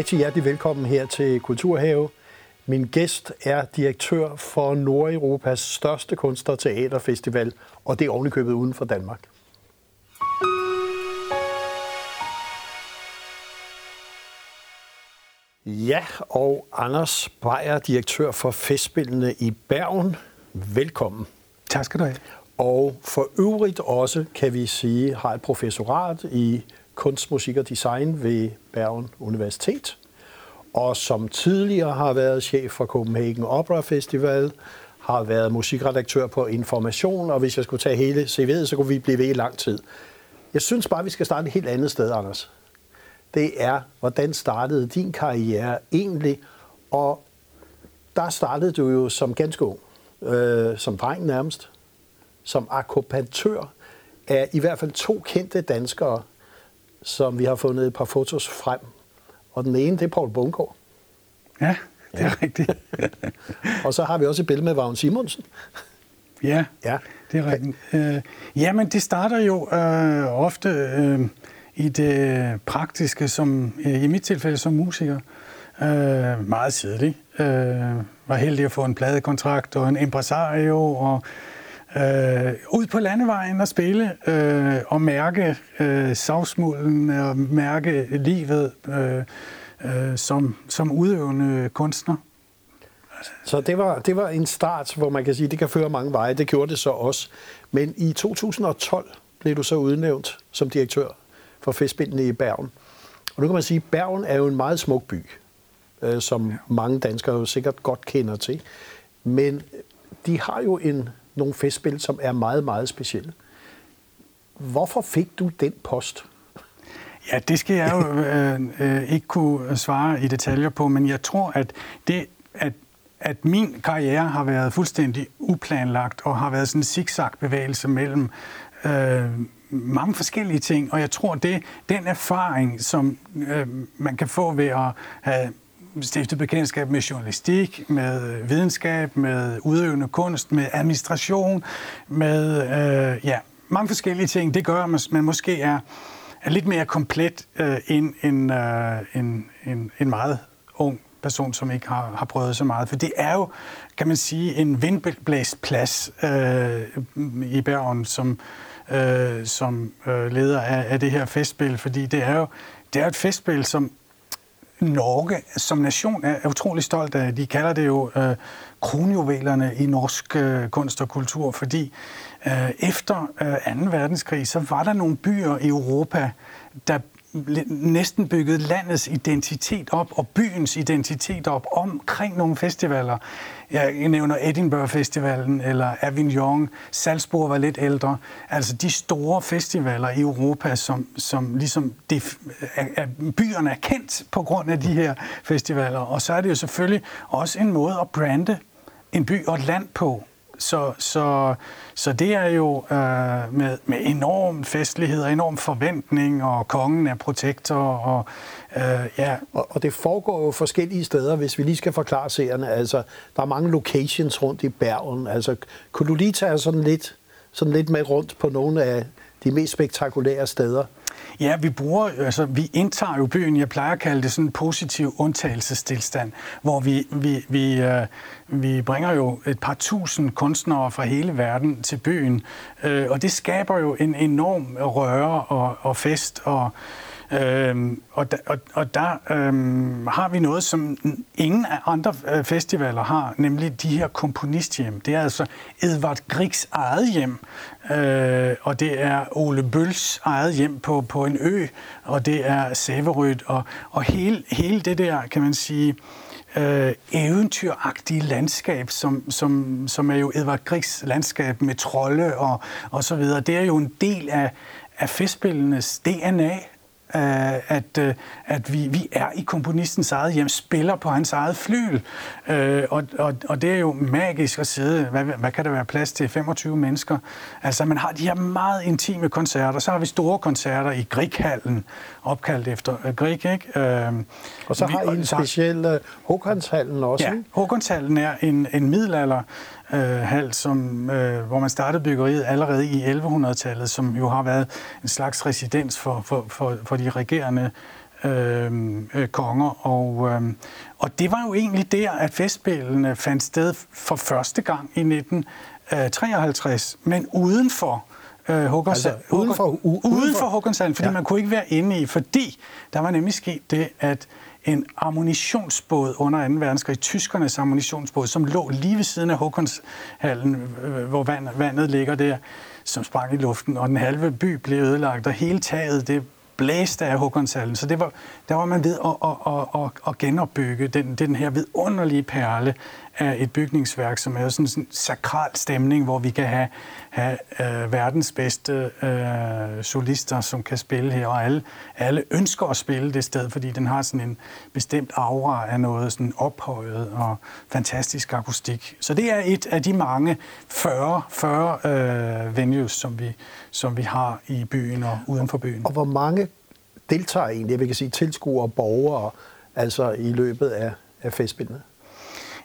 rigtig hjertelig velkommen her til Kulturhave. Min gæst er direktør for Nordeuropas største kunst- og teaterfestival, og det er ovenikøbet uden for Danmark. Ja, og Anders Beyer, direktør for Festspillene i Bergen. Velkommen. Tak skal du have. Og for øvrigt også, kan vi sige, har et professorat i kunst, musik og design ved Bergen Universitet. Og som tidligere har været chef for Copenhagen Opera Festival, har været musikredaktør på Information, og hvis jeg skulle tage hele CV'et, så kunne vi blive ved i lang tid. Jeg synes bare, vi skal starte et helt andet sted, Anders. Det er, hvordan startede din karriere egentlig? Og der startede du jo som ganske ung, øh, som dreng nærmest, som akkompagnatør af i hvert fald to kendte danskere, som vi har fundet et par fotos frem. Og den ene, det er Paul Bungård. Ja, det er ja. rigtigt. og så har vi også et billede med Vagn Simonsen. Ja, ja, det er rigtigt. Øh, jamen, det starter jo øh, ofte øh, i det praktiske, som øh, i mit tilfælde som musiker. Øh, meget tidligt. Øh, var heldig at få en pladekontrakt og en impresario og øh, ud på landevejen og spille øh, og mærke øh, savsmulden og mærke livet øh, øh, som, som udøvende kunstner. Så det var, det var en start, hvor man kan sige, at det kan føre mange veje. Det gjorde det så også. Men i 2012 blev du så udnævnt som direktør for festspillene i Bergen. Og nu kan man sige, at Bergen er jo en meget smuk by, øh, som mange danskere jo sikkert godt kender til. Men de har jo en nogle festspil, som er meget, meget specielle. Hvorfor fik du den post? Ja, det skal jeg jo øh, øh, ikke kunne svare i detaljer på, men jeg tror, at det, at at min karriere har været fuldstændig uplanlagt og har været sådan en zigzag-bevægelse mellem øh, mange forskellige ting. Og jeg tror, det den erfaring, som øh, man kan få ved at have stifte bekendtskab med journalistik, med øh, videnskab, med udøvende kunst, med administration, med øh, ja, mange forskellige ting. Det gør, at man måske er, er lidt mere komplet øh, end en, øh, en, en, en meget ung person, som ikke har, har prøvet så meget. For det er jo, kan man sige, en vindblæst plads øh, i Bergen, som, øh, som øh, leder af, af det her festspil, fordi det er jo det er et festspil, som Norge som nation er utrolig stolt af. De kalder det jo øh, kronjuvelerne i norsk øh, kunst og kultur, fordi øh, efter øh, 2. verdenskrig, så var der nogle byer i Europa, der næsten bygget landets identitet op og byens identitet op omkring nogle festivaler. Jeg nævner Edinburgh Festivalen eller Avignon. Salzburg var lidt ældre. Altså de store festivaler i Europa, som, som ligesom det, er, er, byerne er kendt på grund af de her festivaler. Og så er det jo selvfølgelig også en måde at brande en by og et land på. Så, så, så det er jo øh, med, med enorm festlighed og enorm forventning, og kongen er protektor. Og, øh, ja. og, og det foregår jo forskellige steder, hvis vi lige skal forklare seerne. Altså, der er mange locations rundt i Bergen. Altså, kunne du lige tage sådan lidt, sådan lidt med rundt på nogle af de mest spektakulære steder? Ja, vi bruger, altså vi indtager jo byen, jeg plejer at kalde det sådan en positiv undtagelsestilstand, hvor vi, vi, vi, øh, vi bringer jo et par tusind kunstnere fra hele verden til byen, øh, og det skaber jo en enorm røre og, og fest og Øhm, og, da, og, og der øhm, har vi noget, som ingen af andre øh, festivaler har, nemlig de her komponisthjem. Det er altså Edvard Griegs eget hjem, øh, og det er Ole Bøls eget hjem på, på en ø, og det er Sæverød, og, og hele, hele det der, kan man sige, øh, eventyragtige landskab, som, som, som er jo Edvard Griegs landskab med trolde og, og så videre. Det er jo en del af, af festspillenes DNA, øh, at, øh, at vi, vi er i komponistens eget hjem, spiller på hans eget flyl. Øh, og, og, og det er jo magisk at sidde, hvad, hvad kan der være plads til, 25 mennesker? Altså man har de her meget intime koncerter, så har vi store koncerter i Grighallen, opkaldt efter uh, Grig, ikke? Øh, og så har I en speciel uh, Håkonshallen også, Ja, Håkonshallen er en, en middelalder øh, hal, som, øh, hvor man startede byggeriet allerede i 1100-tallet, som jo har været en slags residens for, for, for, for de regerende øh, øh, konger. Og, øh, og det var jo egentlig der, at festspillene fandt sted for første gang i 1953, men uden for øh, Håkonshallen. Altså, uden for, u- uden for Håkonshallen, fordi ja. man kunne ikke være inde i, fordi der var nemlig sket det, at en ammunitionsbåd under 2. verdenskrig, tyskernes ammunitionsbåd, som lå lige ved siden af Håkonshallen, øh, hvor vand, vandet ligger der, som sprang i luften, og den halve by blev ødelagt, og hele taget det blæste af Håkonshallen. Så det var, der var man ved at, at, at, at, at genopbygge den, den her vidunderlige perle af et bygningsværk, som er sådan en sakral stemning, hvor vi kan have, have øh, verdens bedste øh, solister, som kan spille her, og alle, alle ønsker at spille det sted, fordi den har sådan en bestemt aura af noget sådan ophøjet og fantastisk akustik. Så det er et af de mange 40, 40 øh, venues, som vi, som vi har i byen og uden for byen. Og hvor mange deltager egentlig, vi kan sige tilskuere og borgere, altså i løbet af, af festspillene?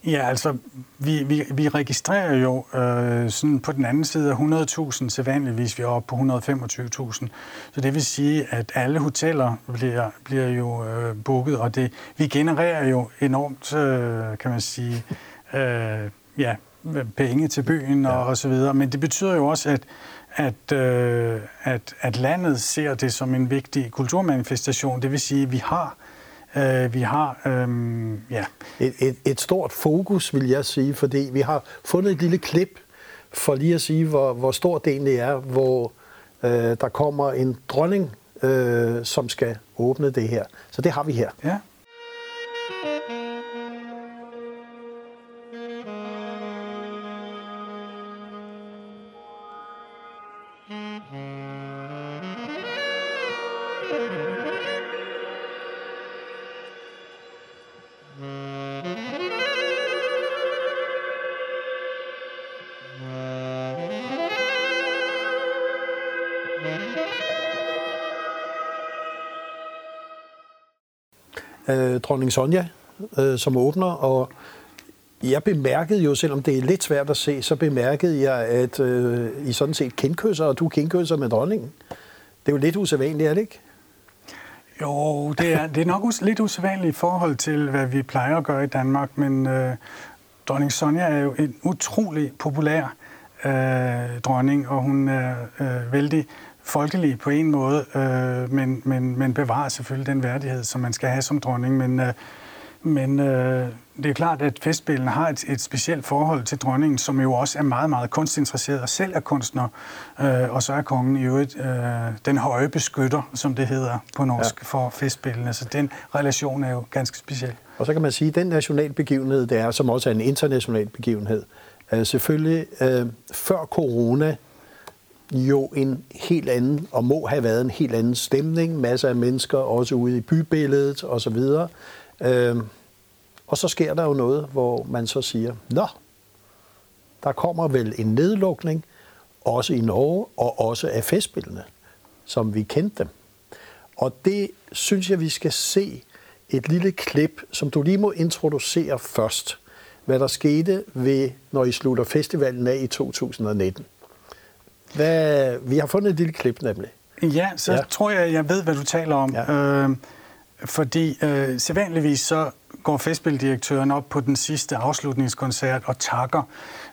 Ja, altså, vi, vi, vi registrerer jo øh, sådan på den anden side af 100.000, så vanligvis vi er oppe på 125.000. Så det vil sige, at alle hoteller bliver, bliver jo øh, booket, og det, vi genererer jo enormt, øh, kan man sige, øh, ja, penge til byen og, og så videre. Men det betyder jo også, at at, øh, at, at landet ser det som en vigtig kulturmanifestation. Det vil sige, at vi har Øh, vi har øh, ja. et, et, et stort fokus, vil jeg sige, fordi vi har fundet et lille klip for lige at sige, hvor, hvor stort det egentlig er, hvor øh, der kommer en dronning, øh, som skal åbne det her. Så det har vi her. Ja. Øh, dronning Sonja, øh, som åbner, og jeg bemærkede jo, selvom det er lidt svært at se, så bemærkede jeg, at øh, I sådan set kendkysser, og du kendkysser med dronningen. Det er jo lidt usædvanligt, er det ikke? Jo, det er, det er nok us- lidt usædvanligt i forhold til, hvad vi plejer at gøre i Danmark, men øh, dronning Sonja er jo en utrolig populær øh, dronning, og hun er øh, vældig folkelig på en måde, øh, men, men, men bevarer selvfølgelig den værdighed, som man skal have som dronning. Men, øh, men øh, det er klart, at festspillene har et, et specielt forhold til dronningen, som jo også er meget, meget kunstinteresseret og selv er kunstner. Øh, og så er kongen i øvrigt øh, den høje beskytter, som det hedder på norsk, ja. for festspillene. Så den relation er jo ganske speciel. Og så kan man sige, at den nationalbegivenhed, det er, som også er en international begivenhed, er selvfølgelig øh, før corona jo en helt anden, og må have været en helt anden stemning, masser af mennesker også ude i bybilledet osv. Øh, og så sker der jo noget, hvor man så siger, nå, der kommer vel en nedlukning, også i Norge, og også af festspillene, som vi kendte dem. Og det synes jeg, vi skal se et lille klip, som du lige må introducere først, hvad der skete ved, når I slutter festivalen af i 2019. Hvad, vi har fundet et lille klip nemlig. Ja, så ja. tror jeg, jeg ved, hvad du taler om. Ja. Øh, fordi øh, sædvanligvis så går festspildirektøren op på den sidste afslutningskoncert og takker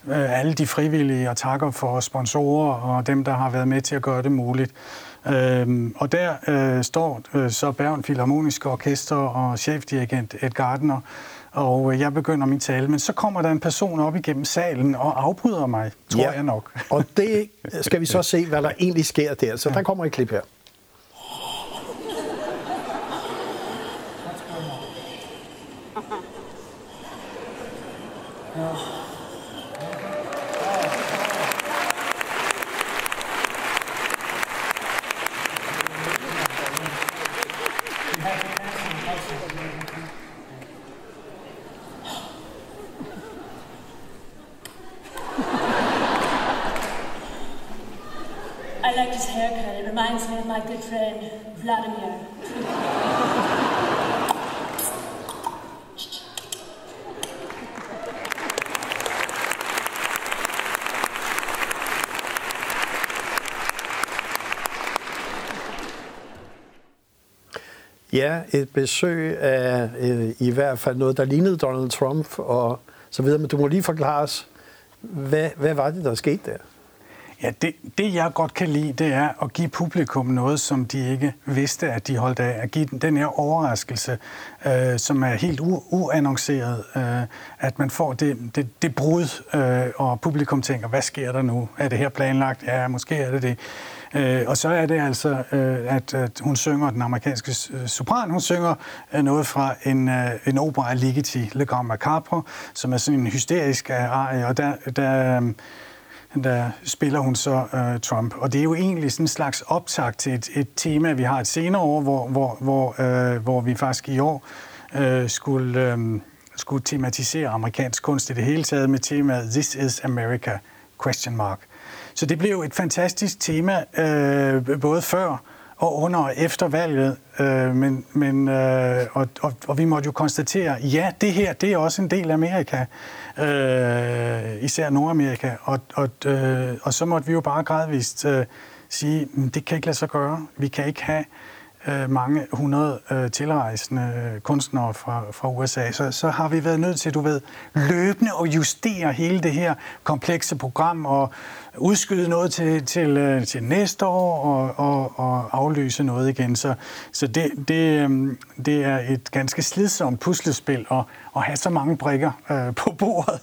øh, alle de frivillige og takker for sponsorer og dem, der har været med til at gøre det muligt. Øhm, og der øh, står øh, så Bergen Philharmoniske Orkester og chefdirigent Ed Gardner og jeg begynder min tale, men så kommer der en person op igennem salen og afbryder mig, tror ja. jeg nok. og det skal vi så se, hvad der egentlig sker der. Så der kommer et klip her. Ja, et besøg af øh, i hvert fald noget, der lignede Donald Trump og så videre. Men du må lige forklare os, hvad, hvad var det, der skete der? Ja, det, det jeg godt kan lide, det er at give publikum noget, som de ikke vidste, at de holdt af. At give den, den her overraskelse, øh, som er helt u- uannonceret. Øh, at man får det, det, det brud, øh, og publikum tænker, hvad sker der nu? Er det her planlagt? Ja, måske er det det. Øh, og så er det altså, øh, at, at hun synger, den amerikanske øh, sopran, hun synger øh, noget fra en, øh, en opera af Ligeti, Le Grand Macabre, som er sådan en hysterisk arie, og der, der øh, der spiller hun så øh, Trump. Og det er jo egentlig sådan en slags optag til et, et tema, vi har et senere år, hvor, hvor, hvor, øh, hvor vi faktisk i år øh, skulle, øh, skulle tematisere amerikansk kunst i det hele taget med temaet This is America? Question mark. Så det blev et fantastisk tema, øh, både før og under og efter valget. Øh, men, men, øh, og, og, og vi måtte jo konstatere, ja, det her, det er også en del af Amerika, øh, især Nordamerika. Og, og, øh, og så måtte vi jo bare gradvist øh, sige, mm, det kan ikke lade sig gøre. Vi kan ikke have øh, mange hundrede øh, tilrejsende kunstnere fra, fra USA, så, så har vi været nødt til, du ved, løbende at justere hele det her komplekse program og udskyde noget til, til, øh, til næste år og, og, og aflyse noget igen. Så, så det, det, øh, det er et ganske slidsomt puslespil at, at have så mange brikker øh, på bordet.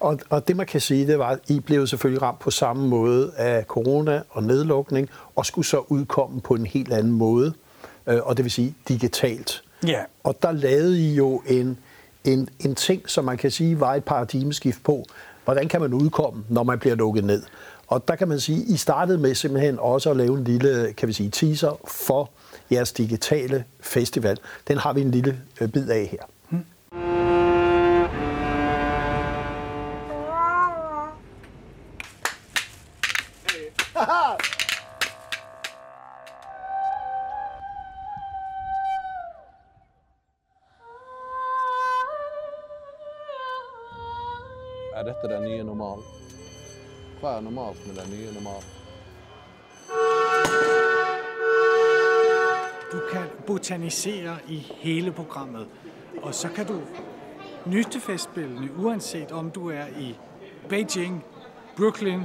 Og, og det man kan sige, det var, at I blev selvfølgelig ramt på samme måde af corona og nedlukning, og skulle så udkomme på en helt anden måde, øh, og det vil sige digitalt. Ja. Og der lavede I jo en, en, en ting, som man kan sige var et paradigmeskift på, hvordan kan man udkomme, når man bliver lukket ned. Og der kan man sige, I startede med simpelthen også at lave en lille, kan vi sige, teaser for jeres digitale festival. Den har vi en lille øh, bid af her. Er normalt med den nye normal? Du kan botanisere i hele programmet, og så kan du nytte festspillene, uanset om du er i Beijing, Brooklyn,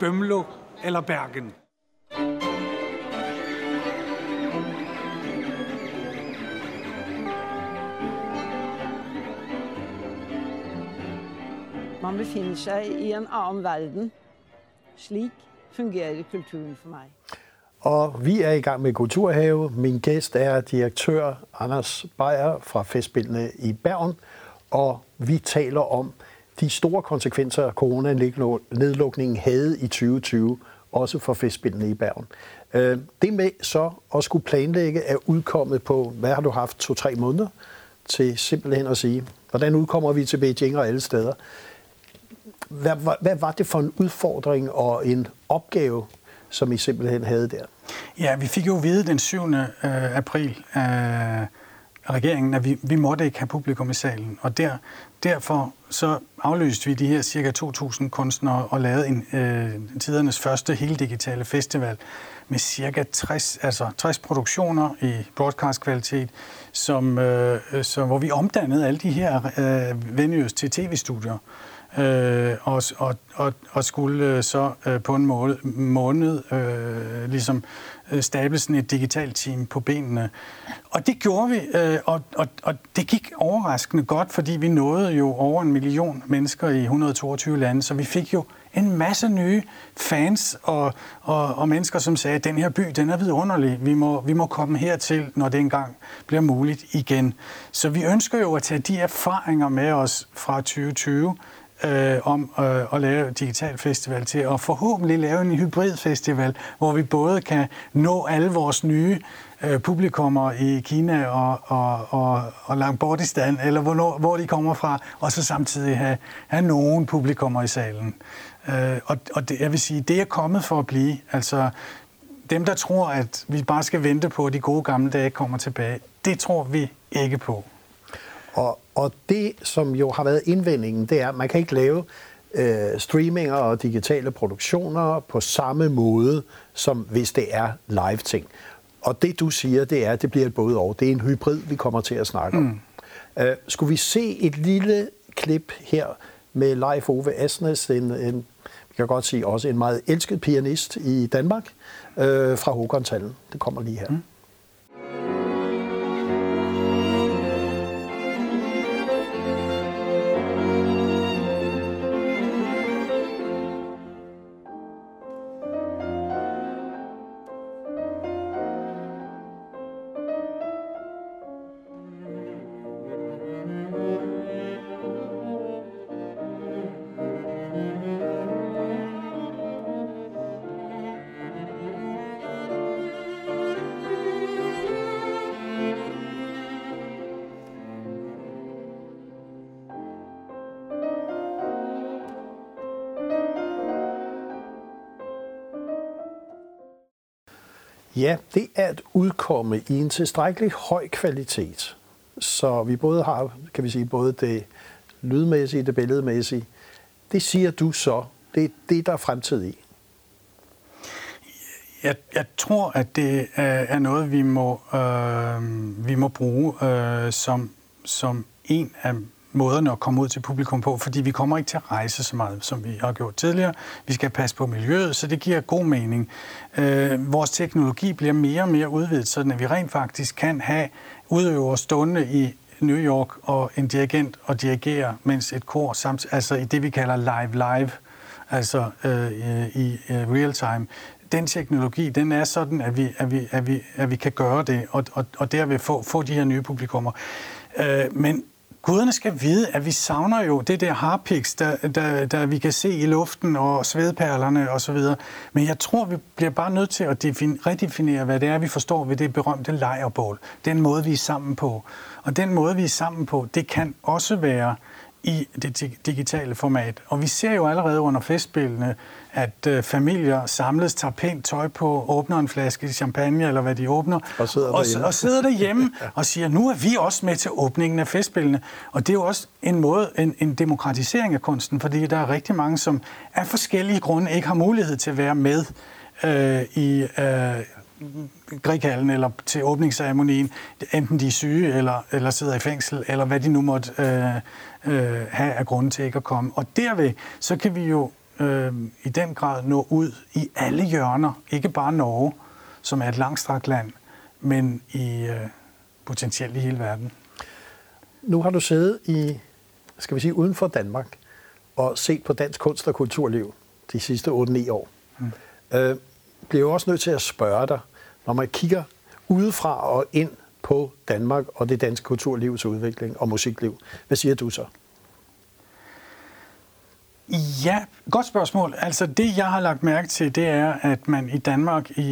Bømlo eller Bergen. Man befinner sig i en anden verden. Slik fungerer kulturen for mig. Og vi er i gang med Kulturhave. Min gæst er direktør Anders Beyer fra Festspillene i Bergen, og vi taler om de store konsekvenser, coronanedlukningen havde i 2020, også for Festspillene i Bergen. Øh, det med så at skulle planlægge er udkommet på, hvad har du haft, to-tre måneder, til simpelthen at sige, hvordan udkommer vi til Beijing og alle steder. Hvad, hvad var det for en udfordring og en opgave, som I simpelthen havde der? Ja, vi fik jo at vide den 7. Øh, april af regeringen, at vi, vi måtte ikke have publikum i salen. Og der, derfor så afløste vi de her cirka 2.000 kunstnere og lavede en, øh, tidernes første hele digitale festival med cirka 60, altså 60 produktioner i broadcast-kvalitet, som, øh, øh som, hvor vi omdannede alle de her øh, venues til tv-studier øh, øh, og, og, og, og skulle øh, så øh, på en måde, måned øh, ligesom øh, stable sådan et digitalt team på benene. Og det gjorde vi, øh, og, og, og det gik overraskende godt, fordi vi nåede jo over en million mennesker i 122 lande, så vi fik jo en masse nye fans og, og, og mennesker, som sagde, at den her by, den er vidunderlig. Vi må, vi må komme hertil, når det engang bliver muligt igen. Så vi ønsker jo at tage de erfaringer med os fra 2020, øh, om øh, at lave digital festival til og forhåbentlig lave en hybridfestival, hvor vi både kan nå alle vores nye øh, publikummer i Kina og, og, og, og langt bort i stand, eller hvor, hvor de kommer fra, og så samtidig have, have nogen publikummer i salen. Øh, og og det, jeg vil sige, det er kommet for at blive. Altså, dem, der tror, at vi bare skal vente på, at de gode gamle dage kommer tilbage, det tror vi ikke på. Og, og det, som jo har været indvendingen, det er, at man kan ikke lave øh, streaminger og digitale produktioner på samme måde, som hvis det er live-ting. Og det du siger, det er, at det bliver et både og. Det er en hybrid, vi kommer til at snakke om. Mm. Uh, skulle vi se et lille klip her med Leif Ove Asnes, en, en, vi kan godt sige også en meget elsket pianist i Danmark, uh, fra Håkonshallen. Det kommer lige her. Mm. Ja, det er at udkomme i en tilstrækkelig høj kvalitet. Så vi både har, kan vi sige, både det lydmæssige, det billedmæssige. Det siger du så, det er det, der er fremtid i. Jeg, jeg tror, at det er noget, vi må, øh, vi må bruge øh, som, som en af måderne at komme ud til publikum på, fordi vi kommer ikke til at rejse så meget, som vi har gjort tidligere. Vi skal passe på miljøet, så det giver god mening. Øh, vores teknologi bliver mere og mere udvidet, så at vi rent faktisk kan have udøvere stående i New York og en dirigent og dirigere, mens et kor, samt, altså i det vi kalder live-live, altså øh, i øh, real time, den teknologi, den er sådan, at vi, at vi, at vi, at vi kan gøre det, og, og, og derved få, få de her nye publikummer. Øh, men guderne skal vide, at vi savner jo det der harpiks, der, der, der vi kan se i luften og svedperlerne og så videre. Men jeg tror, vi bliver bare nødt til at defin- redefinere, hvad det er, vi forstår ved det berømte lejrbål. Den måde, vi er sammen på. Og den måde, vi er sammen på, det kan også være i det digitale format. Og vi ser jo allerede under festspillene, at øh, familier samles, tager pænt tøj på, åbner en flaske champagne, eller hvad de åbner, og sidder og, derhjemme, og sidder derhjemme ja. og siger, nu er vi også med til åbningen af festspillene. Og det er jo også en måde, en, en demokratisering af kunsten, fordi der er rigtig mange, som af forskellige grunde ikke har mulighed til at være med øh, i øh, Grighallen eller til åbningsceremonien, enten de er syge eller, eller sidder i fængsel, eller hvad de nu måtte øh, øh, have af grunde til ikke at komme. Og derved, så kan vi jo øh, i den grad nå ud i alle hjørner, ikke bare Norge, som er et langstrakt land, men i øh, potentielt i hele verden. Nu har du siddet i, skal vi sige, uden for Danmark og set på dansk kunst og kulturliv de sidste 8-9 år. Mm. Øh, bliver jo også nødt til at spørge dig, når man kigger udefra og ind på Danmark og det danske kulturlivs udvikling og musikliv. Hvad siger du så? Ja, godt spørgsmål. Altså det, jeg har lagt mærke til, det er, at man i Danmark i,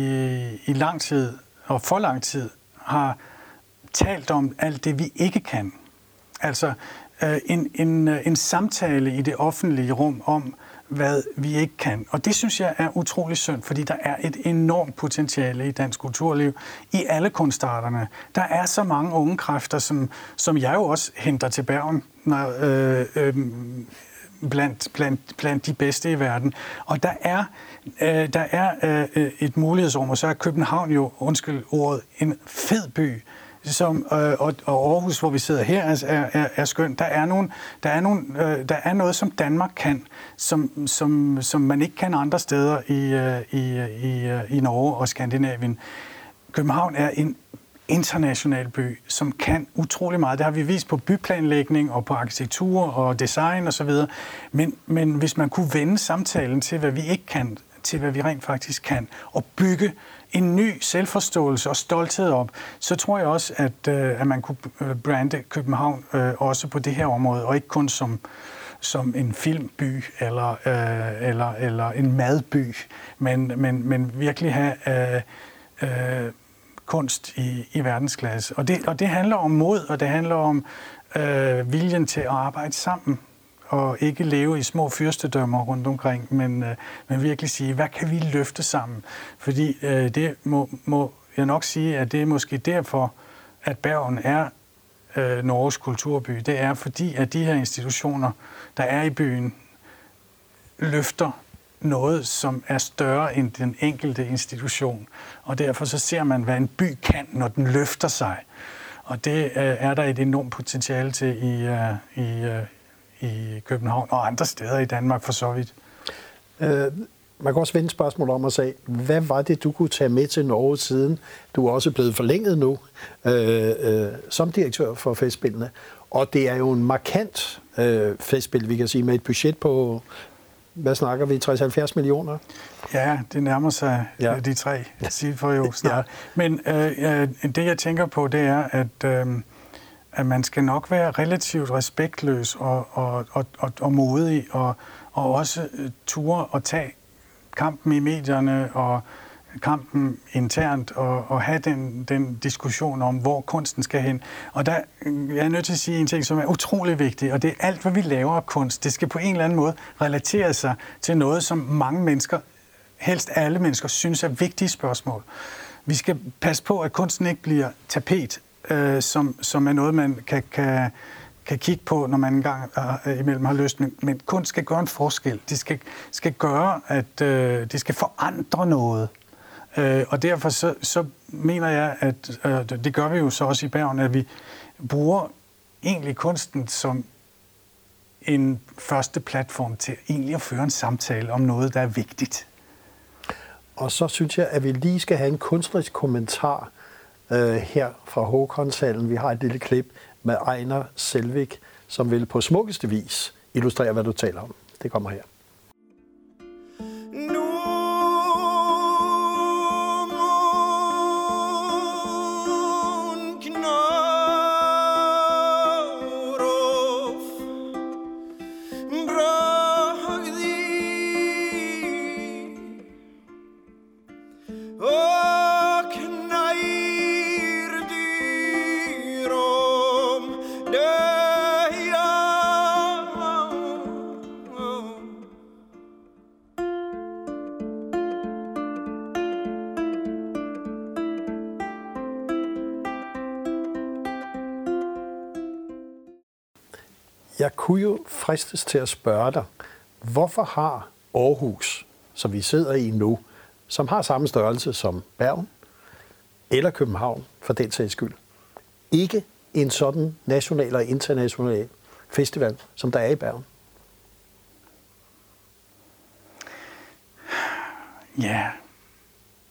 i lang tid, og for lang tid, har talt om alt det, vi ikke kan. Altså Øh, en, en, øh, en samtale i det offentlige rum om, hvad vi ikke kan. Og det synes jeg er utrolig synd, fordi der er et enormt potentiale i dansk kulturliv, i alle kunstarterne. Der er så mange unge kræfter, som, som jeg jo også henter til Bergen, når, øh, øh, blandt, blandt, blandt de bedste i verden. Og der er, øh, der er øh, et mulighedsrum, og så er København jo, undskyld ordet, en fed by, som, øh, og, og Aarhus, hvor vi sidder her, er, er, er skønt. Der er, nogle, der, er nogle, øh, der er noget, som Danmark kan, som, som, som man ikke kan andre steder i, øh, i, øh, i, øh, i Norge og Skandinavien. København er en international by, som kan utrolig meget. Det har vi vist på byplanlægning og på arkitektur og design osv. Men, men hvis man kunne vende samtalen til, hvad vi ikke kan, til hvad vi rent faktisk kan, og bygge en ny selvforståelse og stolthed op, så tror jeg også, at, øh, at man kunne øh, brande København øh, også på det her område, og ikke kun som, som en filmby eller, øh, eller, eller en madby, men, men, men virkelig have øh, øh, kunst i, i verdensklasse. Og det, og det handler om mod, og det handler om øh, viljen til at arbejde sammen og ikke leve i små fyrstedømmer rundt omkring, men, øh, men virkelig sige, hvad kan vi løfte sammen? Fordi øh, det må, må jeg nok sige, at det er måske derfor, at Bergen er øh, Norges kulturby. Det er fordi, at de her institutioner, der er i byen, løfter noget, som er større end den enkelte institution. Og derfor så ser man, hvad en by kan, når den løfter sig. Og det øh, er der et enormt potentiale til i, øh, i, øh, i København og andre steder i Danmark for så vidt. Øh, man kan også vende spørgsmål om at sige, hvad var det, du kunne tage med til Norge siden? Du er også blevet forlænget nu øh, øh, som direktør for festspillene. Og det er jo en markant øh, festspil, vi kan sige, med et budget på, hvad snakker vi, 60-70 millioner? Ja, det nærmer sig ja. de tre cifre jo snart. ja. Men øh, det, jeg tænker på, det er, at, øh, at man skal nok være relativt respektløs og, og, og, og, og modig, og, og også øh, ture og tage kampen i medierne og kampen internt og, og have den, den diskussion om, hvor kunsten skal hen. Og der øh, jeg er nødt til at sige en ting, som er utrolig vigtig, og det er alt, hvad vi laver af kunst. Det skal på en eller anden måde relatere sig til noget, som mange mennesker, helst alle mennesker, synes er vigtige spørgsmål. Vi skal passe på, at kunsten ikke bliver tapet, øh, som, som er noget, man kan, kan, kan kigge på, når man engang øh, imellem har lyst. Men, men kunst skal gøre en forskel. Det skal, skal gøre, at øh, det skal forandre noget. Øh, og derfor så, så mener jeg, at øh, det gør vi jo så også i Bergen, at vi bruger egentlig kunsten som en første platform til egentlig at føre en samtale om noget, der er vigtigt. Og så synes jeg, at vi lige skal have en kunstnerisk kommentar øh, her fra Håkonshallen. Vi har et lille klip med Ejner Selvik, som vil på smukkeste vis illustrere, hvad du taler om. Det kommer her. Kunne jo fristes til at spørge dig, hvorfor har Aarhus, som vi sidder i nu, som har samme størrelse som Bergen eller København for den sags skyld, ikke en sådan national og international festival, som der er i Bergen? Ja,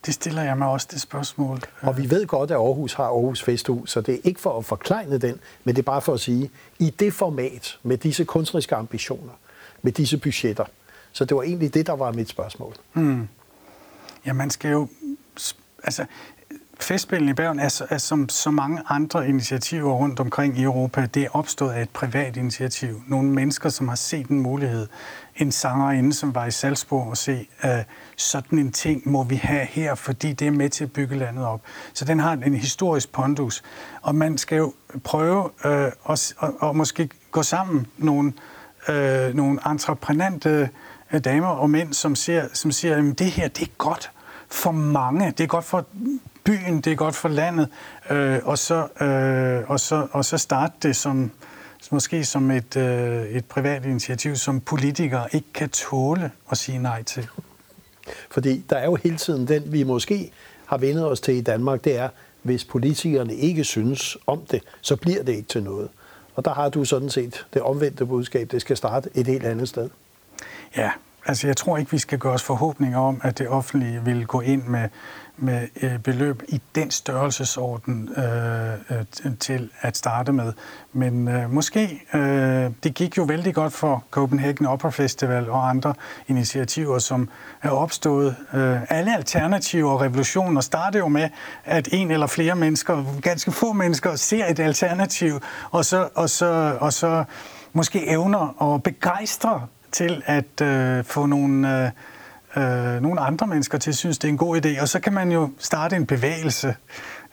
det stiller jeg mig også det spørgsmål. Og vi ved godt, at Aarhus har Aarhus Festhus, så det er ikke for at forklejne den, men det er bare for at sige, i det format, med disse kunstneriske ambitioner, med disse budgetter, så det var egentlig det, der var mit spørgsmål. Hmm. Ja, man skal jo... Altså, Festspillen i Bergen er, er som så mange andre initiativer rundt omkring i Europa, det er opstået af et privat initiativ. Nogle mennesker, som har set en mulighed. En sangerinde, som var i Salzburg og se, at sådan en ting må vi have her, fordi det er med til at bygge landet op. Så den har en historisk pondus. Og man skal jo prøve øh, at, og, måske gå sammen nogle, øh, nogle entreprenante øh, damer og mænd, som siger, som siger at det her det er godt for mange. Det er godt for byen, det er godt for landet, øh, og, så, øh, og, så, og så starte det som måske som et, øh, et privat initiativ, som politikere ikke kan tåle at sige nej til. Fordi der er jo hele tiden den, vi måske har vendet os til i Danmark, det er, hvis politikerne ikke synes om det, så bliver det ikke til noget. Og der har du sådan set det omvendte budskab, det skal starte et helt andet sted. Ja, altså jeg tror ikke, vi skal gøre os forhåbninger om, at det offentlige vil gå ind med med øh, beløb i den størrelsesorden øh, øh, til at starte med. Men øh, måske, øh, det gik jo vældig godt for Copenhagen Opera Festival og andre initiativer, som er opstået. Øh, alle alternativer og revolutioner starter jo med, at en eller flere mennesker, ganske få mennesker, ser et alternativ, og så, og så, og så måske evner at begejstre til at øh, få nogle... Øh, øh, nogle andre mennesker til synes, det er en god idé. Og så kan man jo starte en bevægelse.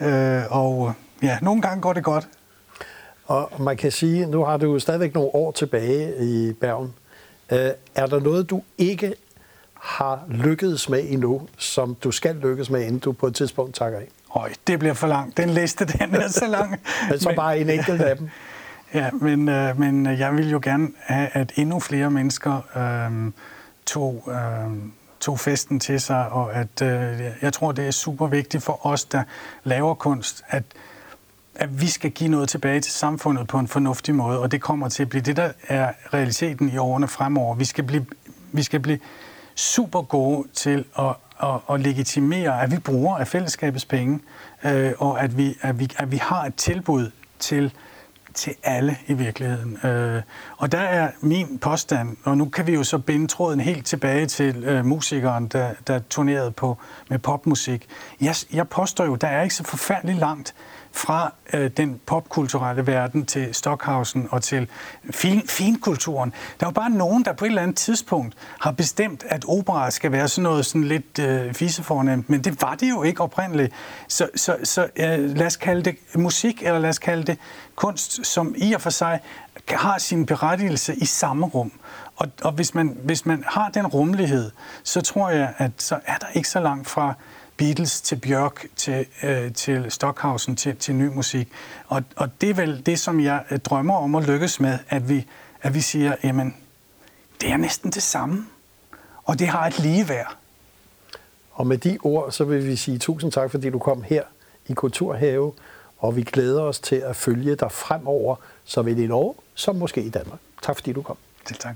Øh, og ja, nogle gange går det godt. Og man kan sige, nu har du jo stadigvæk nogle år tilbage i Bergen. Øh, er der noget, du ikke har lykkedes med endnu, som du skal lykkes med, inden du på et tidspunkt takker af? Høj, det bliver for langt. Den liste, den er så lang. men så bare en enkelt af dem. Ja, men, øh, men jeg vil jo gerne have, at endnu flere mennesker øh, tog, øh, tog festen til sig, og at øh, jeg tror, det er super vigtigt for os, der laver kunst, at, at vi skal give noget tilbage til samfundet på en fornuftig måde, og det kommer til at blive det, der er realiteten i årene fremover. Vi skal blive, vi skal blive super gode til at, at, og legitimere, at vi bruger af fællesskabets penge, øh, og at vi, at, vi, at vi har et tilbud til til alle i virkeligheden. Øh, og der er min påstand, og nu kan vi jo så binde tråden helt tilbage til øh, musikeren, der, der turnerede på med popmusik. Jeg, jeg påstår jo, der er ikke så forfærdeligt langt fra øh, den popkulturelle verden til Stockhausen og til fin, finkulturen. Der er jo bare nogen, der på et eller andet tidspunkt har bestemt, at opera skal være sådan noget sådan lidt øh, fisefornemt, men det var det jo ikke oprindeligt. Så, så, så øh, lad os kalde det musik, eller lad os kalde det kunst, som i og for sig har sin berettigelse i samme rum. Og, og hvis, man, hvis man har den rummelighed, så tror jeg, at så er der ikke så langt fra Beatles til Bjørk til, øh, til Stockhausen til, til ny musik. Og, og det er vel det, som jeg øh, drømmer om at lykkes med, at vi, at vi siger, jamen, det er næsten det samme, og det har et ligeværd. Og med de ord, så vil vi sige tusind tak, fordi du kom her i Kulturhave, og vi glæder os til at følge dig fremover, såvel i Norge som måske i Danmark. Tak fordi du kom. Til tak.